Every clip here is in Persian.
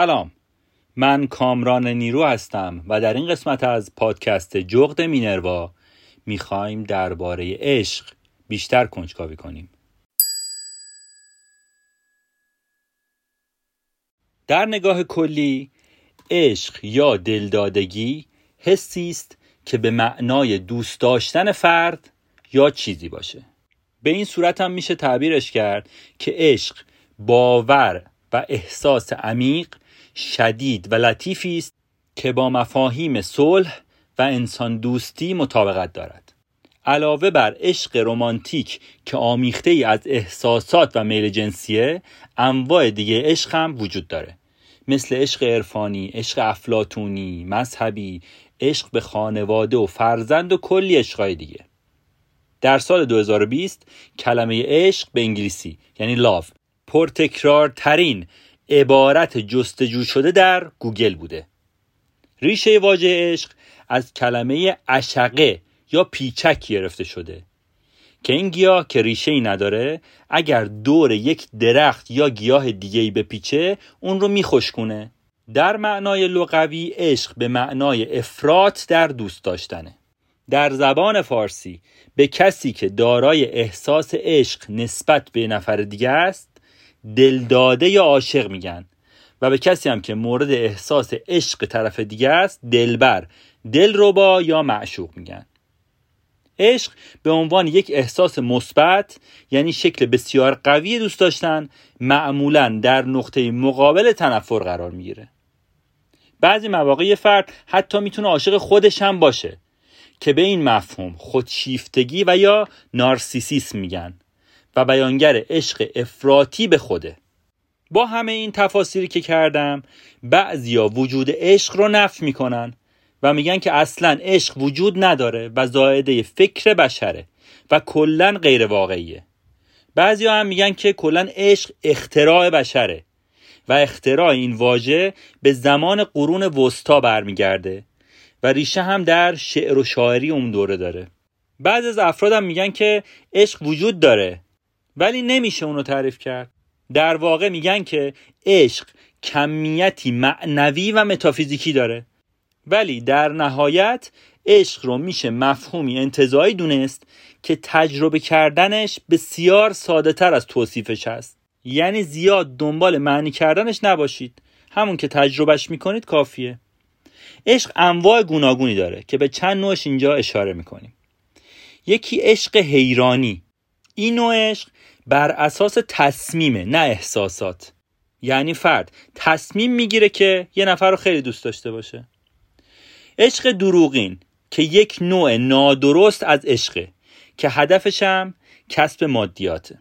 سلام. من کامران نیرو هستم و در این قسمت از پادکست جغد مینروا می‌خوایم درباره عشق بیشتر کنجکاوی کنیم. در نگاه کلی عشق یا دلدادگی حسی است که به معنای دوست داشتن فرد یا چیزی باشه. به این صورت هم میشه تعبیرش کرد که عشق باور و احساس عمیق شدید و لطیفی است که با مفاهیم صلح و انسان دوستی مطابقت دارد. علاوه بر عشق رمانتیک که آمیخته ای از احساسات و میل جنسیه انواع دیگه عشق هم وجود داره. مثل عشق عرفانی، عشق افلاتونی، مذهبی، عشق به خانواده و فرزند و کلی عشقهای دیگه. در سال 2020 کلمه عشق به انگلیسی یعنی لاو پرتکرارترین عبارت جستجو شده در گوگل بوده. ریشه واژه عشق از کلمه عشقه یا پیچک گرفته شده. که این گیاه که ریشه ای نداره اگر دور یک درخت یا گیاه دیگه ای بپیچه اون رو میخشکونه. در معنای لغوی عشق به معنای افراط در دوست داشتنه. در زبان فارسی به کسی که دارای احساس عشق نسبت به نفر دیگه است دلداده یا عاشق میگن. و به کسی هم که مورد احساس عشق طرف دیگه است دلبر. دلربا یا معشوق میگن. عشق به عنوان یک احساس مثبت یعنی شکل بسیار قوی دوست داشتن معمولا در نقطه مقابل تنفر قرار می‌گیره. بعضی مواقع فرد حتی می‌تونه عاشق خودش هم باشه که به این مفهوم خودشیفتگی و یا نارسیسیسم میگن. و بیانگر عشق افراطی به خوده. با همه این تفاصیلی که کردم بعضیا وجود عشق رو نفی می‌کنن و میگن که اصلا عشق وجود نداره و زائده فکر بشره و کلا غیر واقعیه. بعضی هم میگن که کلا عشق اختراع بشره و اختراع این واژه به زمان قرون وسطا برمیگرده و ریشه هم در شعر و شاعری اون دوره داره. بعض از افراد هم میگن که عشق وجود داره ولی نمیشه اونو تعریف کرد. در واقع میگن که عشق کمیتی معنوی و متافیزیکی داره. ولی در نهایت عشق رو میشه مفهومی انتظایی دونست که تجربه کردنش بسیار ساده تر از توصیفش هست. یعنی زیاد دنبال معنی کردنش نباشید. همون که تجربهش می‌کنید کافیه. عشق انواع گوناگونی داره که به چند نوعش اینجا اشاره می‌کنیم. یکی عشق حیرانی. این نوع عشق بر اساس تصمیمه نه احساسات. یعنی فرد تصمیم می‌گیره که یه نفر رو خیلی دوست داشته باشه. عشق دروغین که یک نوع نادرست از عشقه که هدفش هم کسب مادیاته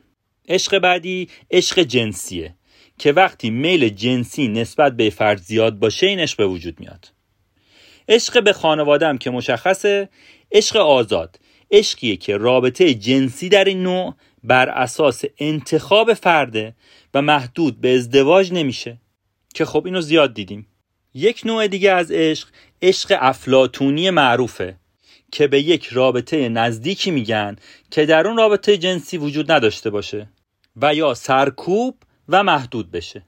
عشق بعدی عشق جنسیه که وقتی میل جنسی نسبت به فرد زیاد باشه این عشق به وجود میاد. عشق به خانوادم که مشخصه عشق آزاد عشقیه که رابطه جنسی در این نوع بر اساس انتخاب فرده و محدود به ازدواج نمیشه. که خب اینو زیاد دیدیم. یک نوع دیگه از عشق عشق افلاتونی معروفه که به یک رابطه نزدیکی میگن که در اون رابطه جنسی وجود نداشته باشه و یا سرکوب و محدود بشه.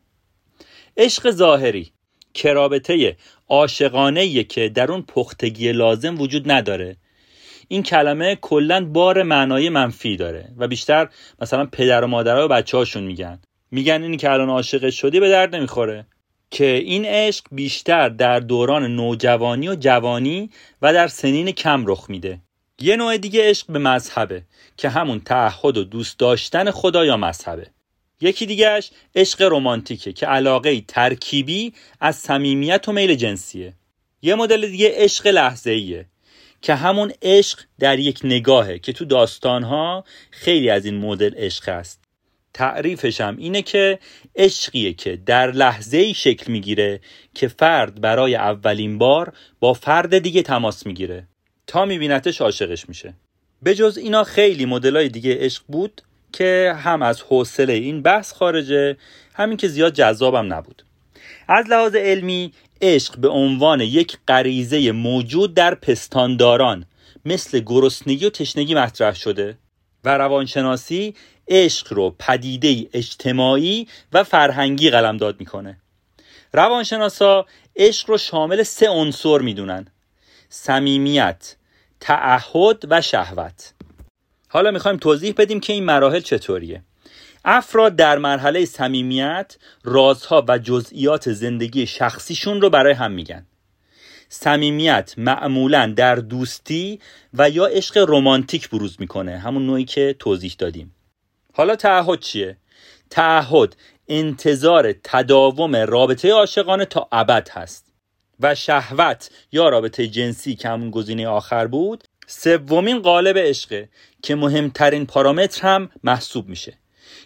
عشق ظاهری که رابطه عاشقانه که در اون پختگی لازم وجود نداره این کلمه کلا بار معنای منفی داره و بیشتر مثلا پدر و مادرها و بچه هاشون میگن. میگن این که الان عاشق شدی به درد نمی‌خوره. که این عشق بیشتر در دوران نوجوانی و جوانی و در سنین کم رخ میده. یه نوع دیگه عشق به مذهبه که همون تعهد و دوست داشتن خدا یا مذهبه. یکی دیگهش عشق رمانتیکه که علاقه ترکیبی از صمیمیت و میل جنسیه. یه مدل دیگه عشق لحظه ایه که همون عشق در یک نگاهه که تو داستانها خیلی از این مدل عشق هست تعریفش هم اینه که عشقیه که در لحظه ای شکل می‌گیره که فرد برای اولین بار با فرد دیگه تماس می‌گیره. تا میبینتش عاشقش میشه. به جز اینا خیلی مدلای دیگه عشق بود که هم از حوصله این بحث خارجه همین که زیاد جذابم نبود. از لحاظ علمی عشق به عنوان یک غریزه موجود در پستانداران مثل گرسنگی و تشنگی مطرح شده و روانشناسی عشق رو پدیده اجتماعی و فرهنگی قلمداد می‌کنه. روانشناسا عشق رو شامل سه عنصر می‌دونن صمیمیت تعهد و شهوت. حالا می‌خوایم توضیح بدیم که این مراحل چطوریه. افراد در مرحله صمیمیت رازها و جزئیات زندگی شخصیشون رو برای هم میگن. صمیمیت معمولا در دوستی و یا عشق رمانتیک بروز می‌کنه همون نوعی که توضیح دادیم. حالا تعهد چیه؟ تعهد انتظار تداوم رابطه عاشقانه تا ابد هست. و شهوت یا رابطه جنسی که همون گزینه آخر بود سومین قالب عشقه که مهمترین پارامتر هم محسوب میشه.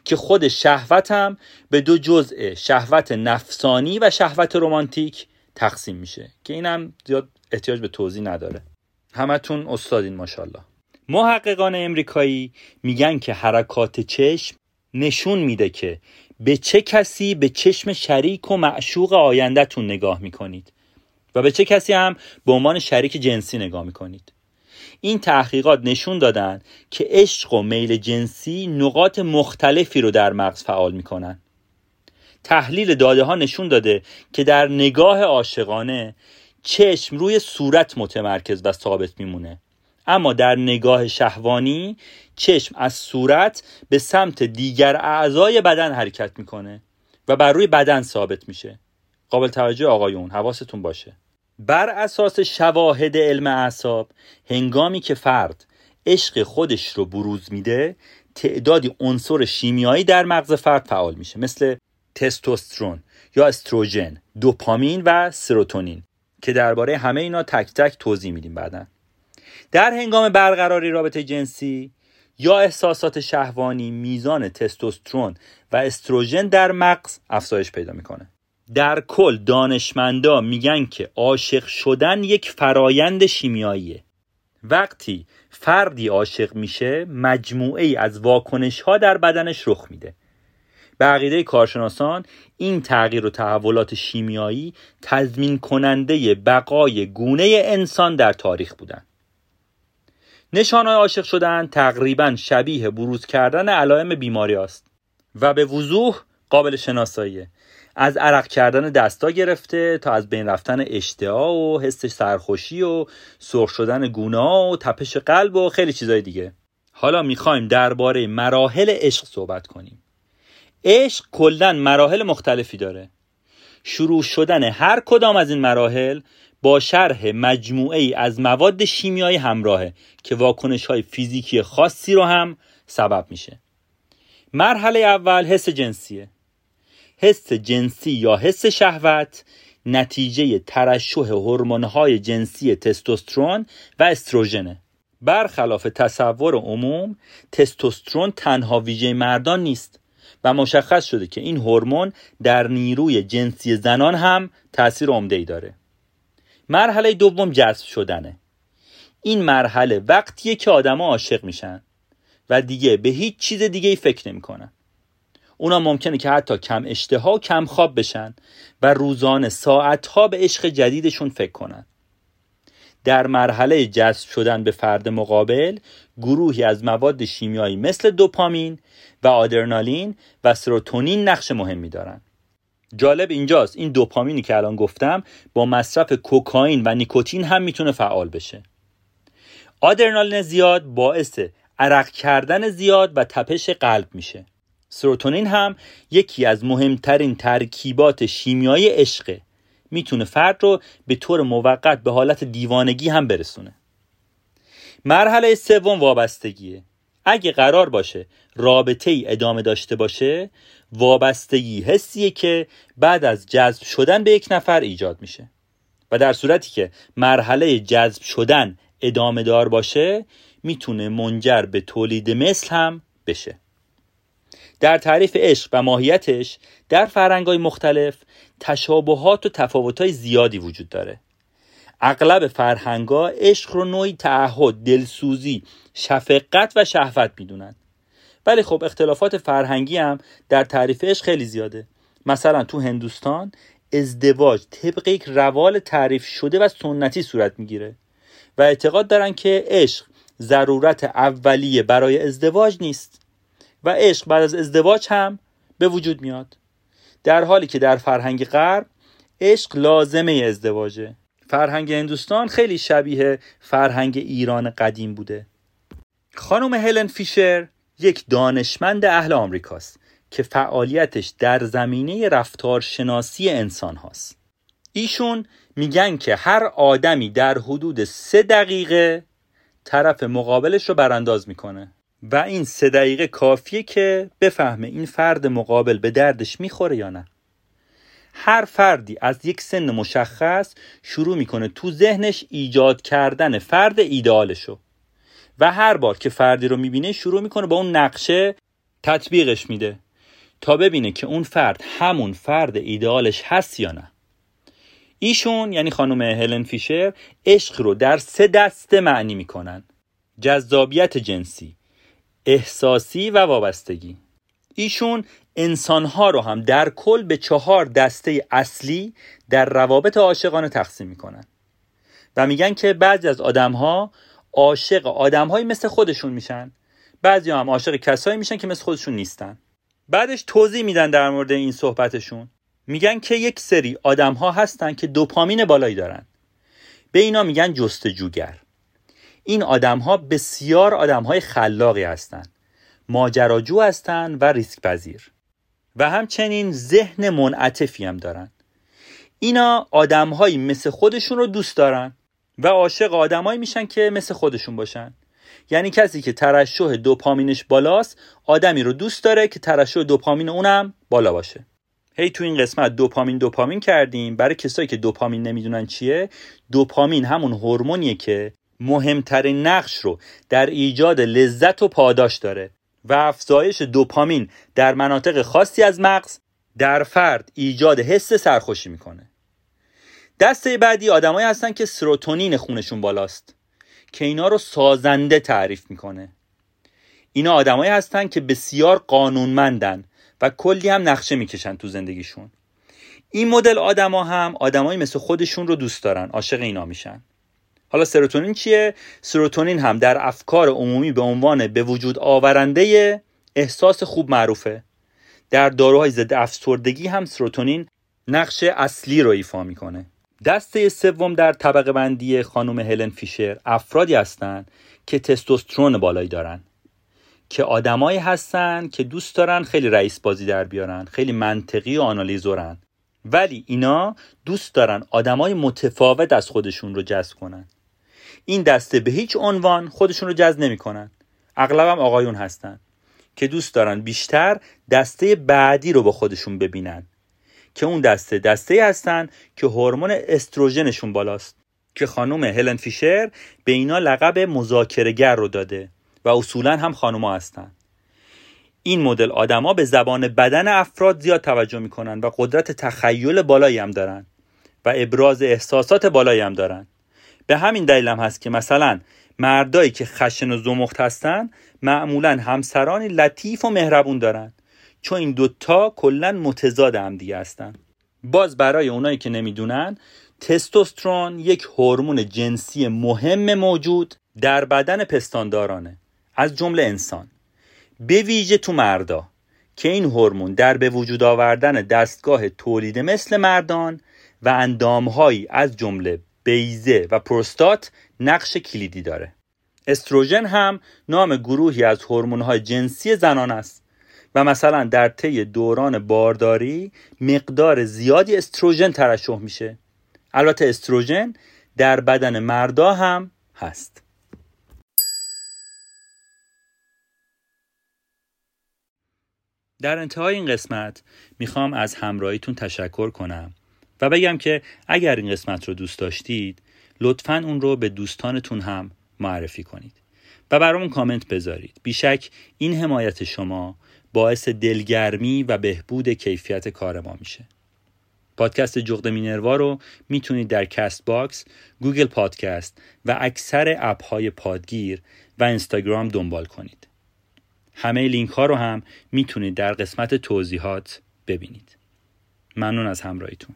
که خود شهوت هم به دو جزء شهوت نفسانی و شهوت رمانتیک تقسیم میشه که اینم زیاد احتیاج به توضیح نداره. همتون استادین ماشاءالله. محققان امریکایی میگن که حرکات چشم نشون میده که به چه کسی به چشم شریک و معشوق آیندهتون نگاه می‌کنید و به چه کسی هم به عنوان شریک جنسی نگاه می‌کنید. این تحقیقات نشون دادن که عشق و میل جنسی نقاط مختلفی رو در مغز فعال می‌کنن. تحلیل داده ها نشون داده که در نگاه عاشقانه چشم روی صورت متمرکز و ثابت میمونه. اما در نگاه شهوانی چشم از صورت به سمت دیگر اعضای بدن حرکت می‌کنه و بر روی بدن ثابت میشه. قابل توجه آقایون حواستون باشه. بر اساس شواهد علم اعصاب هنگامی که فرد عشق خودش رو بروز میده تعدادی عنصر شیمیایی در مغز فرد فعال میشه مثل تستوسترون یا استروژن دوپامین و سروتونین که درباره همه اینا تک تک توضیح میدیم بعدا. در هنگام برقراری رابطه جنسی یا احساسات شهوانی میزان تستوسترون و استروژن در مغز افزایش پیدا می‌کنه. در کل دانشمندا میگن که عاشق شدن یک فرایند شیمیاییه. وقتی فردی عاشق میشه مجموعه ای از واکنش ها در بدنش رخ میده. به عقیده کارشناسان این تغییر و تحولات شیمیایی تضمین کننده بقای گونه انسان در تاریخ بودند. نشانه عاشق شدن تقریبا شبیه بروز کردن علائم بیماری است و به وضوح قابل شناساییه. از عرق کردن دستا گرفته تا از بین رفتن اشتها و حس سرخوشی و سرخ شدن گونه و تپش قلب و خیلی چیزای دیگه. حالا می‌خوایم درباره مراحل عشق صحبت کنیم. عشق کلا مراحل مختلفی داره. شروع شدن هر کدام از این مراحل با شرح مجموعه ای از مواد شیمیایی همراهه که واکنش های فیزیکی خاصی رو هم سبب میشه. مرحله اول حس جنسیه. حس جنسی یا حس شهوت نتیجه ترشح های جنسی تستوسترون و استروژنه. برخلاف تصور عموم تستوسترون تنها ویژه مردان نیست و مشخص شده که این هورمون در نیروی جنسی زنان هم تاثیر عمده ای داره. مرحله دوم جذب شدنه. این مرحله وقتیه که آدما عاشق میشن و دیگه به هیچ چیز دیگه ای فکر نمی‌کنن. اونا ممکنه که حتی کم اشتها کم خواب بشن و روزانه ساعتها به عشق جدیدشون فکر کنن. در مرحله جذب شدن به فرد مقابل گروهی از مواد شیمیایی مثل دوپامین و آدرنالین و سروتونین نقش مهمی دارن. جالب اینجاست این دوپامینی که الان گفتم با مصرف کوکائین و نیکوتین هم می‌تونه فعال بشه. آدرنالین زیاد باعث عرق کردن زیاد و تپش قلب میشه. سروتونین هم یکی از مهمترین ترکیبات شیمیایی عشقه. می‌تونه فرد رو به طور موقت به حالت دیوانگی هم برسونه. مرحله سوم وابستگیه. اگه قرار باشه رابطه ای ادامه داشته باشه وابستگی حسیه که بعد از جذب شدن به یک نفر ایجاد میشه. و در صورتی که مرحله جذب شدن ادامه دار باشه می‌تونه منجر به تولید مثل هم بشه. در تعریف عشق و ماهیتش در فرنگای مختلف تشابهات و تفاوتهای زیادی وجود داره. اغلب فرهنگا عشق رو نوعی تعهد دلسوزی شفقت و شهوت می‌دونن. ولی خب اختلافات فرهنگی هم در تعریف عشق خیلی زیاده. مثلا تو هندوستان ازدواج طبق یک روال تعریف شده و سنتی صورت می‌گیره و اعتقاد دارن که عشق ضرورت اولیه برای ازدواج نیست. و عشق بعد از ازدواج هم به وجود میاد. در حالی که در فرهنگ غرب عشق لازمه ازدواجه. فرهنگ هندوستان خیلی شبیه فرهنگ ایران قدیم بوده. خانم هلن فیشر یک دانشمند اهل آمریکاست که فعالیتش در زمینه رفتارشناسی انسان هاست. ایشون میگن که هر آدمی در حدود سه دقیقه طرف مقابلش رو برانداز می‌کنه. و این سه دقیقه کافیه که بفهمه این فرد مقابل به دردش می‌خوره یا نه. هر فردی از یک سن مشخص شروع می‌کنه تو ذهنش ایجاد کردن فرد ایدئالشو و هر بار که فردی رو می‌بینه شروع می‌کنه با اون نقشه تطبیقش میده تا ببینه که اون فرد همون فرد ایدئالش هست یا نه. ایشون یعنی خانم هلن فیشر عشق رو در سه دسته معنی می‌کنن. جذابیت جنسی احساسی و وابستگی. ایشون انسانها رو هم در کل به چهار دسته اصلی در روابط عاشقانه تقسیم می‌کنن. و میگن که بعضی از آدمها عاشق آدمهایی مثل خودشون میشن. بعضی هم عاشق کسایی میشن که مثل خودشون نیستن. بعدش توضیح میدن در مورد این صحبتشون. میگن که یک سری آدم ها هستن که دوپامین بالایی دارن. به اینا میگن جستجوگر. این آدم ها بسیار آدم های خلاقی هستند ماجراجو هستند و ریسک پذیر و همچنین ذهن منعطفی هم دارن. اینا آدمهایی مثل خودشون رو دوست دارن و عاشق آدمایی میشن که مثل خودشون باشن. یعنی کسی که ترشح دوپامینش بالاست آدمی رو دوست داره که ترشح دوپامین اونم بالا باشه. هی تو این قسمت دوپامین دوپامین کردیم. برای کسایی که دوپامین نمی‌دونن چیه؟ دوپامین همون هورمونیه که مهمترین نقش رو در ایجاد لذت و پاداش داره و افزایش دوپامین در مناطق خاصی از مغز در فرد ایجاد حس سرخوشی می‌کنه. دسته بعدی آدمایی هستن که سروتونین خونشون بالاست که اینا رو سازنده تعریف می‌کنه. اینا آدمایی هستن که بسیار قانونمندن و کلی هم نقشه می‌کشن تو زندگیشون. این مدل آدما هم آدمایی مثل خودشون رو دوست دارن عاشق اینا میشن. حالا سروتونین چیه؟ سروتونین هم در افکار عمومی به عنوان به وجود آورنده احساس خوب معروفه. در داروهای ضد افسردگی هم سروتونین نقش اصلی رو ایفا می‌کنه. دسته سوم در طبقه بندی خانم هلن فیشر افرادی هستند که تستوسترون بالایی دارن. که آدمایی هستن که دوست دارن خیلی رئیس بازی در بیارن خیلی منطقی و آنالیزورن. ولی اینا دوست دارن آدمای متفاوت از خودشون رو جذب کنن. این دسته به هیچ عنوان خودشون رو جذب نمی‌کنن. اغلب هم آقایون هستن که دوست دارن بیشتر دسته بعدی رو با خودشون ببینن. که اون دسته دسته هستن که هورمون استروژنشون بالاست. که خانم هلن فیشر به اینا لقب مذاکرهگر رو داده و اصولا هم خانوما هستن. این مدل آدما به زبان بدن افراد زیاد توجه می‌کنن و قدرت تخیل بالایی هم دارن و ابراز احساسات بالایی هم دارن. به همین دلیل هم هست که مثلا مردایی که خشن و زمخت هستن معمولا همسرانی لطیف و مهربون دارن. چون این دوتا کلا متضاد هم دیگه هستن. باز برای اونایی که نمی‌دونن تستوسترون یک هورمون جنسی مهم موجود در بدن پستاندارانه. از جمله انسان. به ویژه تو مردا که این هورمون در به وجود آوردن دستگاه تولید مثل مردان و اندامهایی از جمله بیزه و پروستات نقش کلیدی داره. استروژن هم نام گروهی از هورمون‌های جنسی زنان است و مثلا در طی دوران بارداری مقدار زیادی استروژن ترشح میشه. البته استروژن در بدن مردا هم هست. در انتهای این قسمت می‌خوام از همراهیتون تشکر کنم. و بگم که اگر این قسمت رو دوست داشتید لطفا اون رو به دوستانتون هم معرفی کنید و برامون کامنت بذارید بیشک این حمایت شما باعث دلگرمی و بهبود کیفیت کار ما میشه پادکست جغد مینروا رو می‌تونید در Castbox، Google Podcast و اکثر app های پادگیر و اینستاگرام دنبال کنید. همه لینک ها رو هم می‌تونید در قسمت توضیحات ببینید. ممنون از همراهیتون.